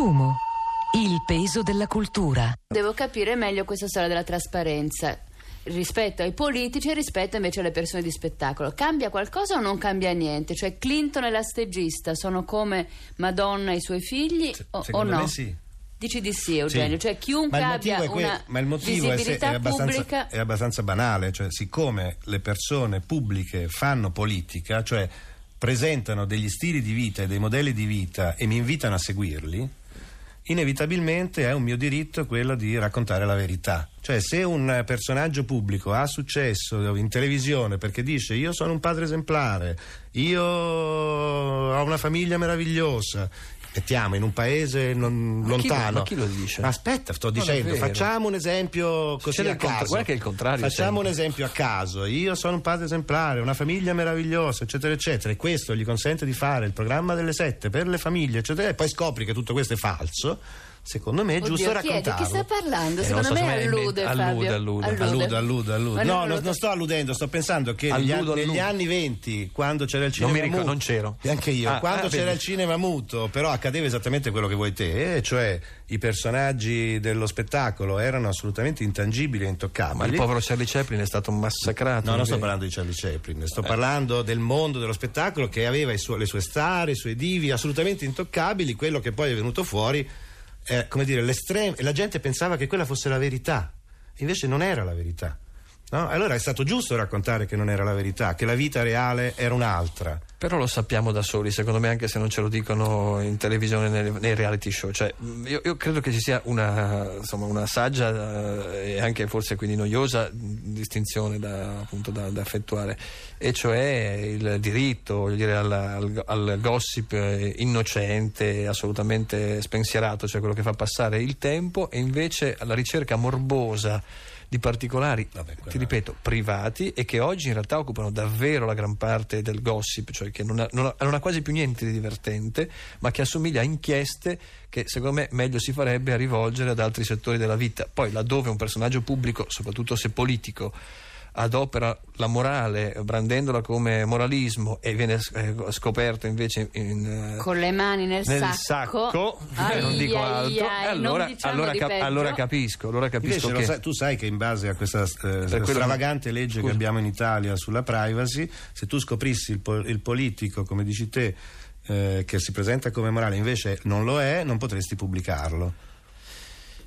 Sumo, il peso della cultura. Devo capire meglio questa storia della trasparenza rispetto ai politici e rispetto invece alle persone di spettacolo. Cambia qualcosa o non cambia niente? Cioè Clinton e la stagista sono come Madonna e i suoi figli Se- o, o no? me sì. Dici di sì, Eugenio. Sì. Cioè chiunque Ma il motivo abbia è que- una ma il motivo è, se- visibilità è abbastanza, pubblica... è abbastanza banale, cioè siccome le persone pubbliche fanno politica, cioè presentano degli stili di vita e dei modelli di vita e mi invitano a seguirli, inevitabilmente è un mio diritto quello di raccontare la verità. Cioè se un personaggio pubblico ha successo in televisione perché dice io sono un padre esemplare, io ho una famiglia meravigliosa, mettiamo in un paese non- Ma chi lo- lontano. ma chi lo dice? Aspetta, sto Non dicendo, facciamo un esempio così a caso. guarda che è il contrario Facciamo sempre. un esempio a caso. Io sono un padre esemplare, una famiglia meravigliosa, eccetera, eccetera. E questo gli consente di fare il programma delle sette per le famiglie, eccetera. E poi scopri che tutto questo è falso. Secondo me è giusto Oddio, chi è? Di chi raccontarlo. sta parlando? Eh, Secondo non so, me allude, allude, allude. Alludo, alludo. Ma No, non non, non sto alludendo, sto pensando che negli, anni, negli anni 20, quando c'era il cinema mi ricordo, muto, non c'ero. Neanche io. Ah, quando ah, c'era vedi. il cinema muto, però accadeva esattamente quello che vuoi te, eh, cioè i personaggi dello spettacolo erano assolutamente intangibili e intoccabili. Ma il povero Charlie Chaplin è stato massacrato. No, non sto parlando di Charlie Chaplin, Eh. sto parlando del mondo dello spettacolo che aveva i suo- le sue star, i suoi divi assolutamente intoccabili. Quello che poi è venuto fuori è come dire la gente pensava che quella fosse la verità, invece non era la verità. No? Allora è stato giusto raccontare che non era la verità, che la vita reale era un'altra. Però lo sappiamo da soli, secondo me, anche se non ce lo dicono in televisione nei, nei reality show. Cioè, mh, io, io credo che ci sia una, insomma, una saggia eh, e anche forse quindi noiosa mh, distinzione da, appunto, da, da effettuare, e cioè il diritto dire, al, al- al gossip eh, innocente, assolutamente spensierato, cioè quello che fa passare il tempo, e invece alla ricerca morbosa di particolari, Vabbè, ti ripeto, privati e che oggi in realtà occupano davvero la gran parte del gossip, cioè che non ha, non ha- non ha quasi più niente di divertente, ma che assomiglia a inchieste che secondo me meglio si farebbe a rivolgere ad altri settori della vita. Poi laddove un personaggio pubblico, soprattutto se politico, adopera la morale brandendola come moralismo e viene eh, scoperto invece in, eh, Con le mani nel, nel sacco, sacco, Ai, non dico ai, altro, ai, allora, diciamo allora cap- allora capisco, allora capisco Invece che... sai- tu sai che in base a questa eh, quello- stravagante legge Scusa. che abbiamo in Italia sulla privacy, se tu scoprissi il, po- il politico, come dici te, eh, che si presenta come morale, invece non lo è, non potresti pubblicarlo.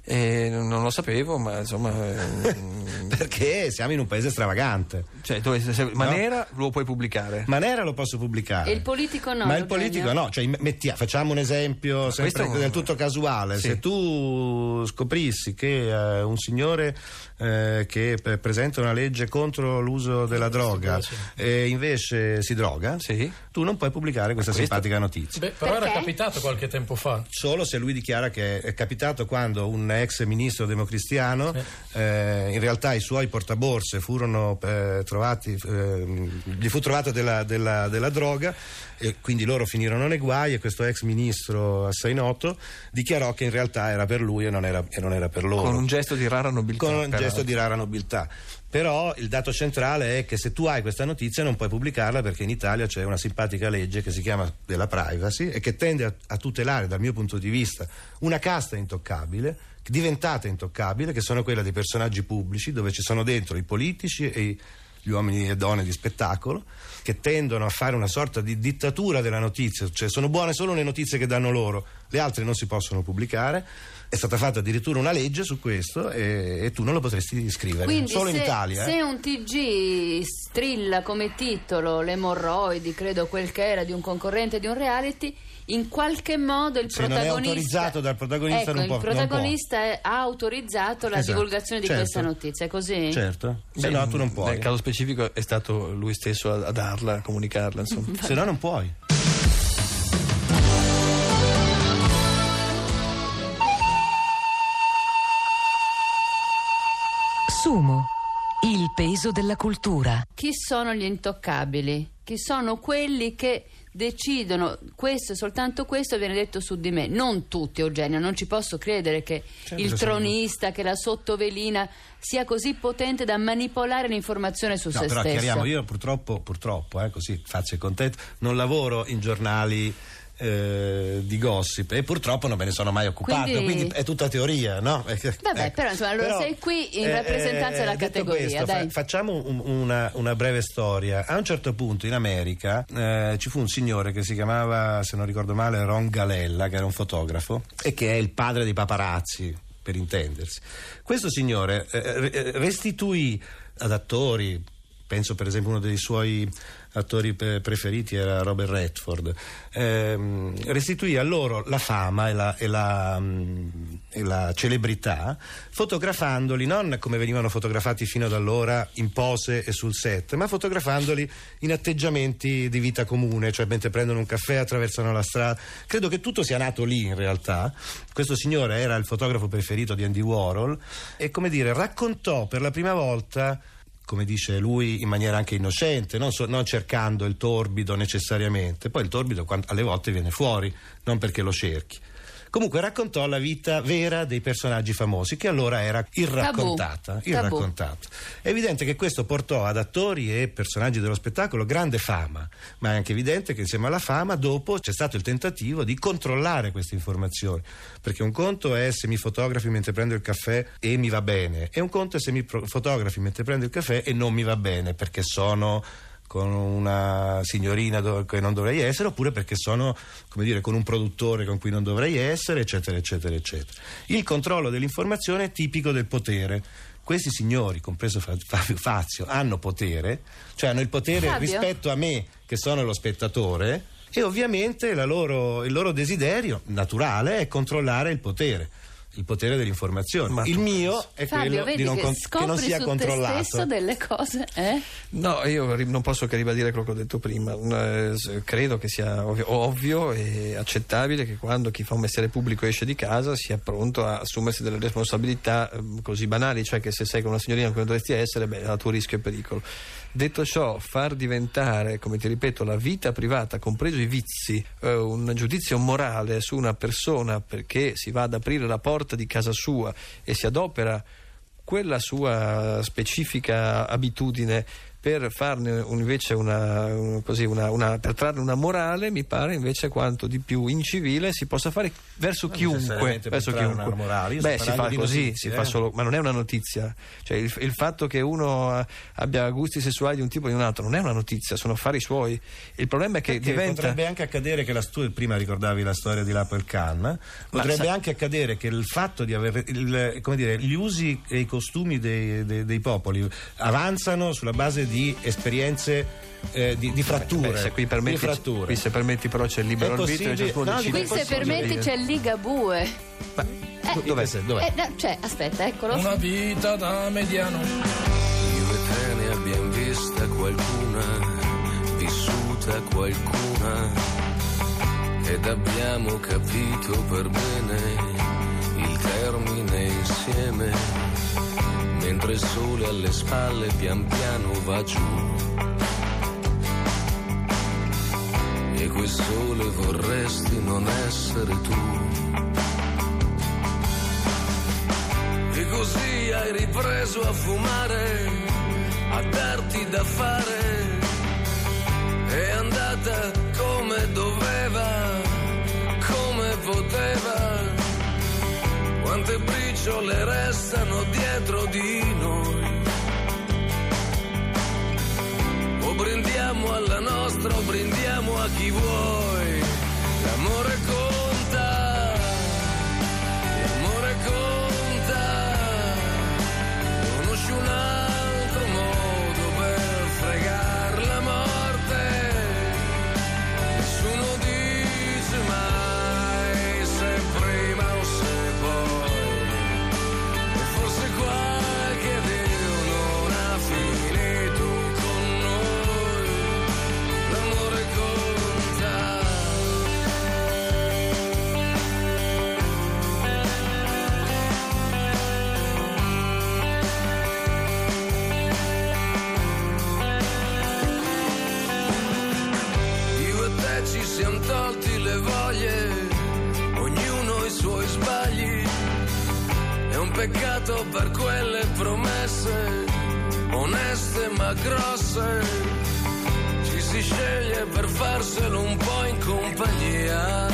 Eh, non lo sapevo, ma insomma... ehm, Perché siamo in un paese stravagante. cioè, dove, se, Manera lo puoi pubblicare. Manera lo posso pubblicare. E il politico no, Ma il politico no. Cioè, mettia- facciamo un esempio sempre questo è un- del tutto casuale. Sì. Se tu scoprissi che eh, un signore eh, che pre- presenta una legge contro l'uso della droga e invece si droga, Sì. tu non puoi pubblicare questa Questo- simpatica notizia. Beh, però era Perché? capitato qualche tempo fa. Solo se lui dichiara che è capitato quando un ex ministro democristiano, eh, in realtà i suoi portaborse furono eh, trovati, eh, gli fu trovata della, della- della droga e quindi loro finirono nei guai e questo ex ministro assai noto dichiarò che in realtà era per lui e non era, e non era per loro. Con un gesto di rara nobiltà. Con un gesto di rara nobiltà. Però il dato centrale è che se tu hai questa notizia non puoi pubblicarla perché in Italia c'è una simpatica legge che si chiama della privacy e che tende a, a tutelare dal mio punto di vista una casta intoccabile, diventata intoccabile, che sono quella dei personaggi pubblici dove ci sono dentro i politici e i- gli uomini e donne di spettacolo che tendono a fare una sorta di dittatura della notizia, cioè sono buone solo le notizie che danno loro, le altre non si possono pubblicare. È stata fatta addirittura una legge su questo e, e tu non lo potresti scrivere, Quindi solo se, in Italia. se eh. un TG strilla come titolo le emorroidi, credo quel che era di un concorrente di un reality, in qualche modo il Se non è protagonista autorizzato dal protagonista ecco, non può- il non può. protagonista è- ha autorizzato la Esatto, divulgazione di certo. questa notizia, è così? Certo, se Beh, no tu non puoi. Nel caso specifico è stato lui stesso a, a darla, a comunicarla, insomma. Se no non puoi. Il peso della cultura. Chi sono gli intoccabili? Chi sono quelli che decidono questo e soltanto questo viene detto su di me? Non tutti, Eugenio, non ci posso credere che il sono- tronista, che la sottovelina sia così potente da manipolare l'informazione su No, se però stesso. chiariamo, io purtroppo, purtroppo, eh, così faccio contento, non lavoro in giornali eh, di gossip e purtroppo non me ne sono mai occupato, Quindi- quindi, è tutta teoria, no? Vabbè, Ecco. però, insomma, allora sei qui in rappresentanza della detto categoria, questo, dai. facciamo un- una, una breve storia. A un certo punto in America eh, ci fu un signore che si chiamava, se non ricordo male, Ron Galella, che era un fotografo e che è il padre dei paparazzi, per intendersi. Questo signore eh, re- restituì ad attori, penso per esempio uno dei suoi attori preferiti era Robert Redford, ehm, restituì a loro la fama e la, e la, mm, e la celebrità fotografandoli non come venivano fotografati fino ad allora in pose e sul set, ma fotografandoli in atteggiamenti di vita comune, cioè mentre prendono un caffè, attraversano la strada. Credo che tutto sia nato lì in realtà. Questo signore era il fotografo preferito di Andy Warhol e come dire raccontò per la prima volta come dice lui in maniera anche innocente, non, so- non cercando il torbido necessariamente. Poi il torbido alle volte viene fuori, non perché lo cerchi. Comunque raccontò la vita vera dei personaggi famosi, che allora era irraccontata. Tabù. irraccontata. È evidente che questo portò ad attori e personaggi dello spettacolo grande fama, ma è anche evidente che insieme alla fama dopo c'è stato il tentativo di controllare queste informazioni, perché un conto è se mi fotografi mentre prendo il caffè e mi va bene, e un conto è se mi fotografi mentre prendo il caffè e non mi va bene perché sono con una signorina do- che non dovrei essere oppure perché sono come dire con un produttore con cui non dovrei essere eccetera eccetera eccetera. Il controllo dell'informazione è tipico del potere. Questi signori, compreso Fa- Fabio Fazio, hanno potere, cioè hanno il potere Fabio? rispetto a me che sono lo spettatore e ovviamente la loro- il loro desiderio naturale è controllare il potere, il potere dell'informazione. Ma il mio è Fabio, quello di non che con- che non sia su te controllato. stesso delle cose, eh? No, io ri- non posso che ribadire quello che ho detto prima. Eh, credo che sia ovvio, ovvio e accettabile che quando chi fa un mestiere pubblico esce di casa sia pronto a assumersi delle responsabilità ehm, così banali, cioè che se sei con una signorina come dovresti essere, beh, a tuo rischio e pericolo. Detto ciò, far diventare, come ti ripeto, la vita privata, compreso i vizi, eh, un giudizio morale su una persona perché si va ad aprire la porta di casa sua e si adopera quella sua specifica abitudine per farne un- invece una, un- così, una, una- per trarne una morale mi pare invece quanto di più incivile si possa fare verso Non chiunque verso chiunque. una morale, io beh si fa così notizie, si fa eh. solo ma non è una notizia cioè il, il fatto che uno abbia gusti sessuali di un tipo o di un altro non è una notizia sono affari suoi il problema è che Perché diventa potrebbe anche accadere che la, tu prima ricordavi la storia di Lapo il Khan potrebbe sa- anche accadere che il fatto di avere il- come dire, gli usi e i costumi dei, dei- dei popoli avanzano sulla base di esperienze eh, di, di fratture Beh, se qui di permetti, fratture. qui se permetti però c'è il libero È arbitrio possibile- ciascuno no, decide Qui se permetti c'è il Ligabue. Ma- Eh, dov'è? Dov'è? Eh, no, c'è, aspetta, eccolo. Una vita da mediano. Io e te ne abbiamo vista qualcuna, vissuta qualcuna, ed abbiamo capito per bene il termine insieme, mentre il sole alle spalle pian piano va giù. E quel sole vorresti non essere tu. E così hai ripreso a fumare, a darti da fare. È andata come doveva, come poteva. Quante briciole restano dietro di noi. O brindiamo alla nostra o brindiamo a chi vuoi. Farselo un po' in compagnia.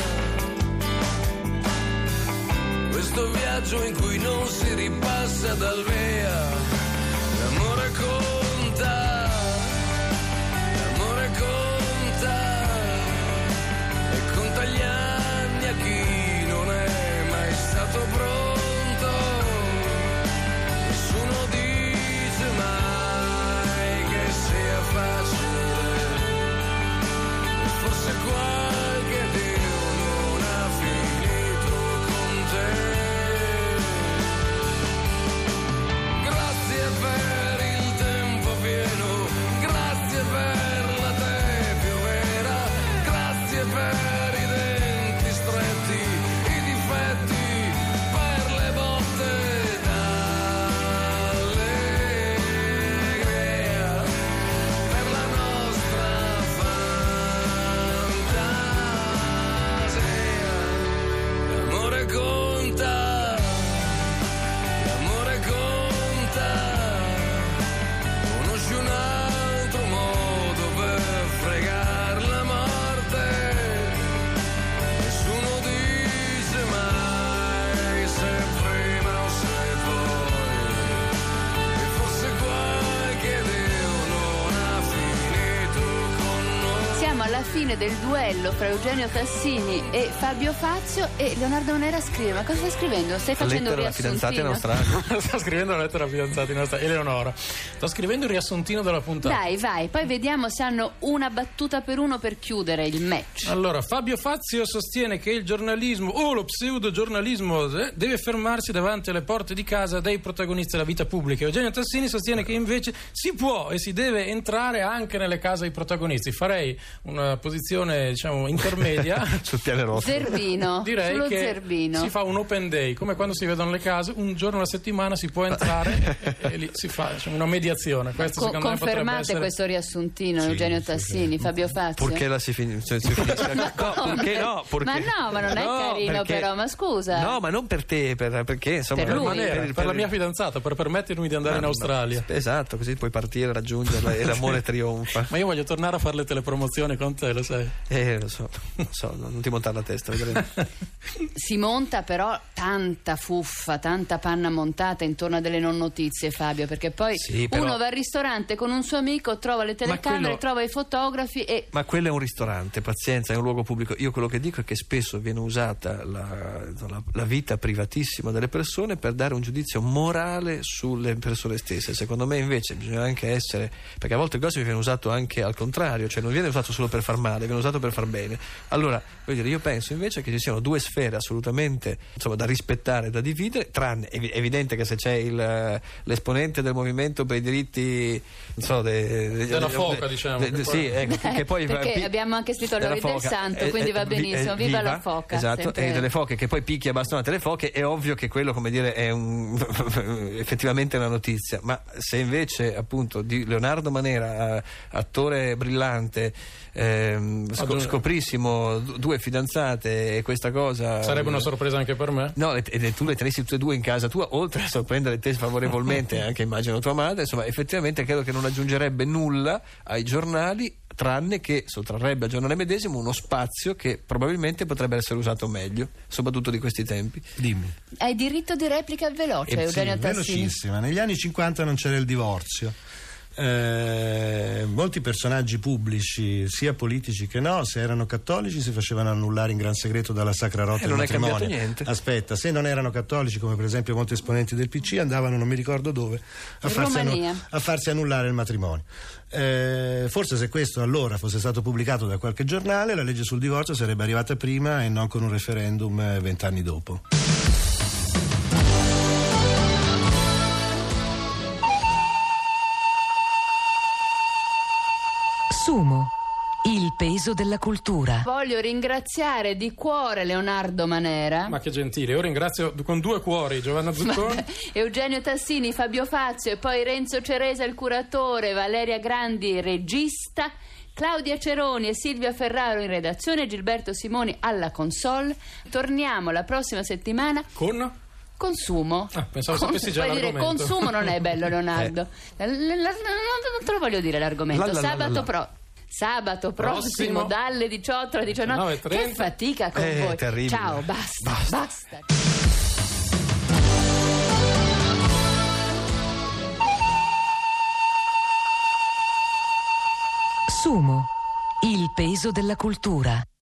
Questo viaggio in cui non si ripassa dal via, l'amore conta, fine del duello fra Eugenio Tassini e Fabio Fazio e Leonardo Manera scrive, ma cosa stai scrivendo? Stai facendo un lettera alla fidanzata in riassuntino? Australia. Sto scrivendo la lettera alla fidanzata nostra Eleonora. Sto scrivendo il riassuntino della puntata. Dai, vai, poi vediamo se hanno una battuta per uno per chiudere il match. Allora, Fabio Fazio sostiene che il giornalismo o lo pseudo-giornalismo eh, deve fermarsi davanti alle porte di casa dei protagonisti della vita pubblica. Eugenio Tassini sostiene che invece si può e si deve entrare anche nelle case dei protagonisti. Farei una posizione, diciamo, intermedia. Sul piano rosso. Zerbino, Direi sullo che zerbino. si fa un open day, come quando si vedono le case, un giorno alla settimana si può entrare e, e lì si fa diciamo, una mediazione. Questo Co- secondo me confermate essere... questo riassuntino, Eugenio Tassini, Fabio Fazio? Perché la si finisce? Si finisce- no, perché no? Perché- Ma no, ma non è No, carino perché- però, ma scusa. No, ma non per te, per- perché insomma Per lui. Manera, il- per la mia fidanzata, per permettermi di andare in Ma- Australia. ma- Esatto, così puoi partire, raggiungerla e l'amore trionfa. Ma io voglio tornare a fare le telepromozioni con te, lo sai. Eh, lo so, lo so, non ti montare la testa. Si monta però tanta fuffa, tanta panna montata intorno a delle non notizie, Fabio, perché poi Sì, però- uno va al ristorante con un suo amico, trova le telecamere, quello- trova i fotografi e Ma quello è un ristorante, pazienza, è un luogo pubblico. Io quello che dico è che spesso viene usata la, la- la vita privatissima delle persone per dare un giudizio morale sulle persone stesse. Secondo me invece bisogna anche essere, perché a volte il gossip viene usato anche al contrario, cioè non viene usato solo per far male, viene usato per far bene. Allora, voglio dire, io penso invece che ci siano due sfere assolutamente insomma, da rispettare e da dividere, tranne è evi- evidente che se c'è il, l'esponente del movimento per i diritti non so, de- de- Della de- foca, de- diciamo, de- che poi- sì, ecco, che poi Perché abbiamo anche scritto Lori del. Santo, Eh, quindi eh, va benissimo. eh, Viva la foca, Esatto, sempre. e delle foche che poi picchia bastonate le foche, è ovvio che quello, come dire, è un, effettivamente una notizia. Ma se invece, appunto, di Leonardo Manera, eh, attore brillante, ehm, sco- Aggiunge- scoprissimo, du- due fidanzate e questa cosa. Sarebbe una sorpresa anche per me. No, e, e tu le tenessi tutte e due in casa tua, oltre a sorprendere te favorevolmente, anche immagino tua madre, insomma, effettivamente credo che non aggiungerebbe nulla ai giornali, tranne che sottrarrebbe al giornale medesimo uno spazio che probabilmente potrebbe essere usato meglio, soprattutto di questi tempi. Dimmi. hai diritto di replica veloce, Eh, Eugenio Sì, Tassini. velocissima. Negli anni 50 non c'era il divorzio. Eh, molti personaggi pubblici, sia politici che no, se erano cattolici si facevano annullare in gran segreto dalla Sacra Rota Eh, del non è matrimonio. cambiato niente. Aspetta, se non erano cattolici, come per esempio molti esponenti del PC, andavano non mi ricordo dove a, farsi, annu- a farsi annullare il matrimonio. Eh, forse se questo allora fosse stato pubblicato da qualche giornale, la legge sul divorzio sarebbe arrivata prima e non con un referendum eh, vent'anni dopo. Sumo. Il peso della cultura. Voglio ringraziare di cuore Leonardo Manera. Ma che gentile, io ringrazio con due cuori Giovanna Zucconi. Eugenio Tassini, Fabio Fazio e poi Renzo Ceresa il curatore, Valeria Grandi regista, Claudia Ceroni e Silvia Ferraro in redazione, Gilberto Simoni alla console. Torniamo la prossima settimana Con? Consumo. Ah, pensavo sapessi già dire l'argomento. consumo non è bello Leonardo. L- Non te lo voglio dire l'argomento. La, la, la, Sabato la, la. pro. Sabato prossimo, Prossimo. dalle 18 alle 19. 19:30. Che fatica con Eh, voi. terribile. Ciao, basta, Basta. basta. Sumo, il peso della cultura.